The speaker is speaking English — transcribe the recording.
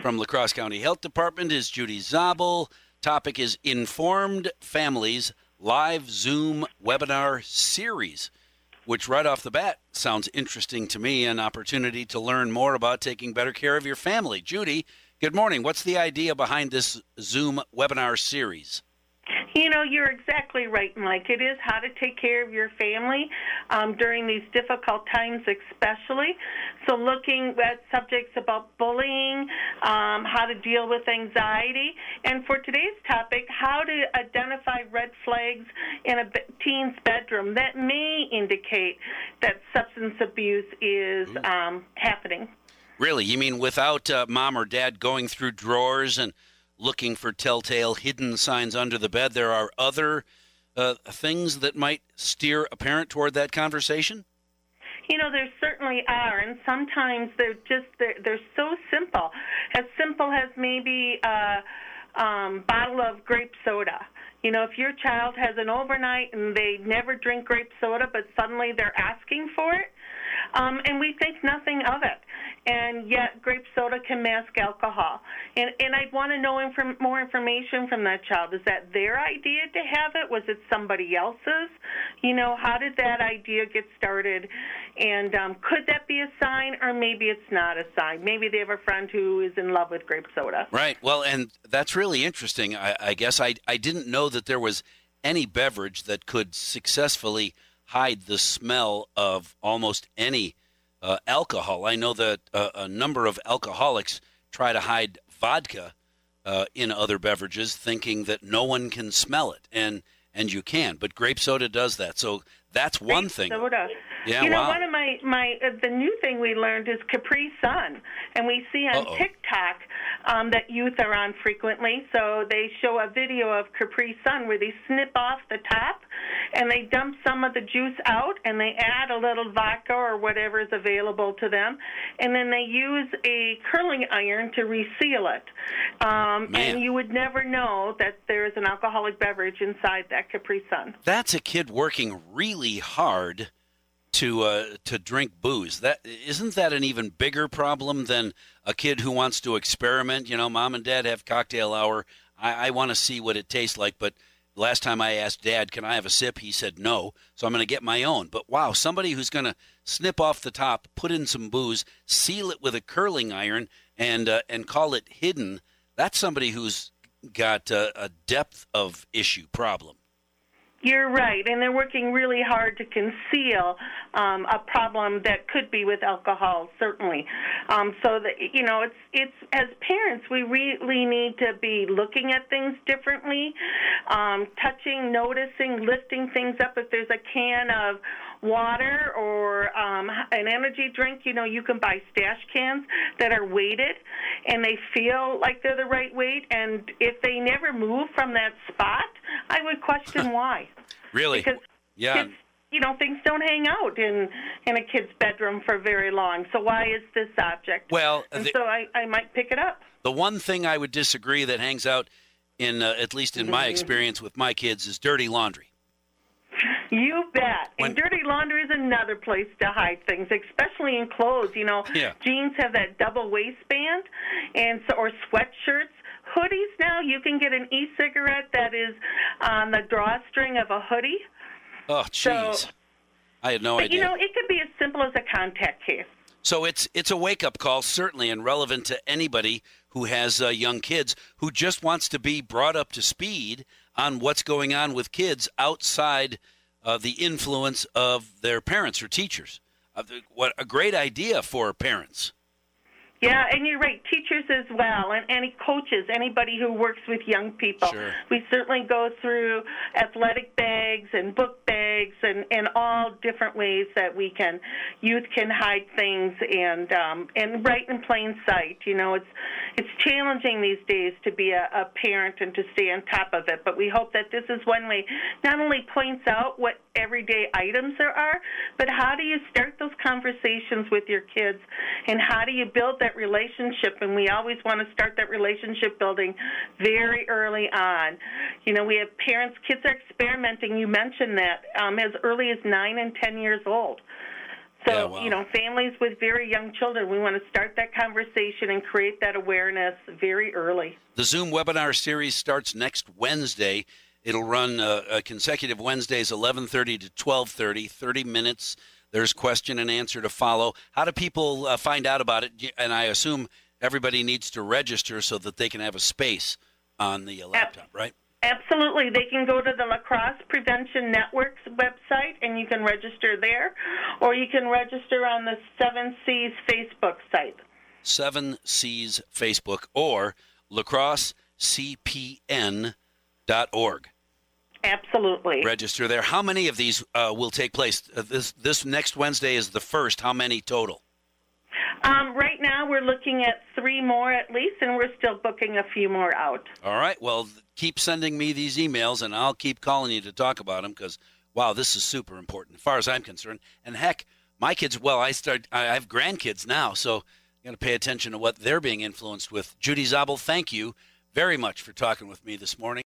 From La Crosse County Health Department is Judy Zabel. Topic is Informed Families Live Zoom Webinar Series, which right off the bat sounds interesting to me an opportunity to learn more about taking better care of your family. Judy, good morning. What's the idea behind this Zoom webinar series? You know, you're exactly right, Mike. It is how to take care of your family um, during these difficult times, especially. So, looking at subjects about bullying, um, how to deal with anxiety, and for today's topic, how to identify red flags in a teen's bedroom that may indicate that substance abuse is um, happening. Really? You mean without uh, mom or dad going through drawers and looking for telltale hidden signs under the bed, there are other uh, things that might steer a parent toward that conversation? You know, there certainly are, and sometimes they're just they're, they're so simple, as simple as maybe a um, bottle of grape soda. You know, if your child has an overnight and they never drink grape soda, but suddenly they're asking for it, um, and we think nothing of it and yet grape soda can mask alcohol. And and I'd want to know inform, more information from that child. Is that their idea to have it? Was it somebody else's? You know, how did that idea get started? And um, could that be a sign, or maybe it's not a sign? Maybe they have a friend who is in love with grape soda. Right. Well, and that's really interesting. I, I guess I I didn't know that there was any beverage that could successfully hide the smell of almost any uh, alcohol. I know that uh, a number of alcoholics try to hide vodka uh, in other beverages, thinking that no one can smell it, and and you can. But grape soda does that. So that's grape one thing. Soda. Yeah, you know, wow. one of my my uh, the new thing we learned is Capri Sun, and we see on Uh-oh. TikTok um, that youth are on frequently. So they show a video of Capri Sun where they snip off the top, and they dump some of the juice out, and they add a little vodka or whatever is available to them, and then they use a curling iron to reseal it. Um, Man. and you would never know that there is an alcoholic beverage inside that Capri Sun. That's a kid working really hard to uh, to drink booze. That isn't that an even bigger problem than a kid who wants to experiment. You know, mom and dad have cocktail hour. I, I want to see what it tastes like, but last time I asked dad, "Can I have a sip?" He said no. So I'm going to get my own. But wow, somebody who's going to snip off the top, put in some booze, seal it with a curling iron, and uh, and call it hidden. That's somebody who's got a depth of issue problem. You're right, and they're working really hard to conceal um, a problem that could be with alcohol. Certainly, um, so that you know, it's it's as parents, we really need to be looking at things differently, um, touching, noticing, lifting things up. If there's a can of water or um, an energy drink, you know, you can buy stash cans that are weighted, and they feel like they're the right weight. And if they never move from that spot, I would question why. Really? Because yeah. kids, you know, things don't hang out in in a kid's bedroom for very long. So why is this object? Well, and the- so I, I might pick it up. The one thing I would disagree that hangs out in uh, at least in Mm-hmm. my experience with my kids is dirty laundry. You bet. When- and dirty laundry is another place to hide things, especially in clothes. You know, Yeah. jeans have that double waistband, and so or sweatshirts. Hoodies now you can get an e-cigarette that is on the drawstring of a hoodie. Oh, So- jeez. I had no But idea. you know, it could be as simple as a contact case. so it's it's a wake up call, certainly, and relevant to anybody who has uh, young kids who just wants to be brought up to speed on what's going on with kids outside uh, the influence of their parents or teachers. Uh, the- what a great idea for parents. Yeah, and you're right. Teachers as well, and any coaches, anybody who works with young people. Sure. We certainly go through athletic bags and book bags and, and all different ways that we can youth can hide things and um, and right in plain sight. You know, it's it's challenging these days to be a, a parent and to stay on top of it. But we hope that this is one way not only points out what everyday items there are, but how do you start those conversations with your kids and how do you build that relationship? And we always want to start that relationship building very early on. You know, we have parents, kids are experimenting. You mentioned that um, as early as nine and ten years old. So, Yeah, wow. you know, families with very young children, we want to start that conversation and create that awareness very early. The Zoom webinar series starts next Wednesday. It'll run uh, uh, consecutive Wednesdays, 11:30 to 12:30, 30 minutes. There's question and answer to follow. How do people uh, find out about it? And I assume everybody needs to register so that they can have a space on the uh, laptop, right? Absolutely. They can go to the La Crosse Prevention Network's website and you can register there, or you can register on the Seven Seas Facebook site. Seven Seas Facebook or lacrossecpn.org. Absolutely. Register there. How many of these uh, will take place? Uh, this this next Wednesday is the first. How many total? Um, right now, we're looking at three more at least, and we're still booking a few more out. All right. Well, keep sending me these emails, and I'll keep calling you to talk about them because, wow, this is super important as far as I'm concerned. And heck, my kids. Well, I start. I have grandkids now, so you got to pay attention to what they're being influenced with. Judy Zabel, thank you very much for talking with me this morning.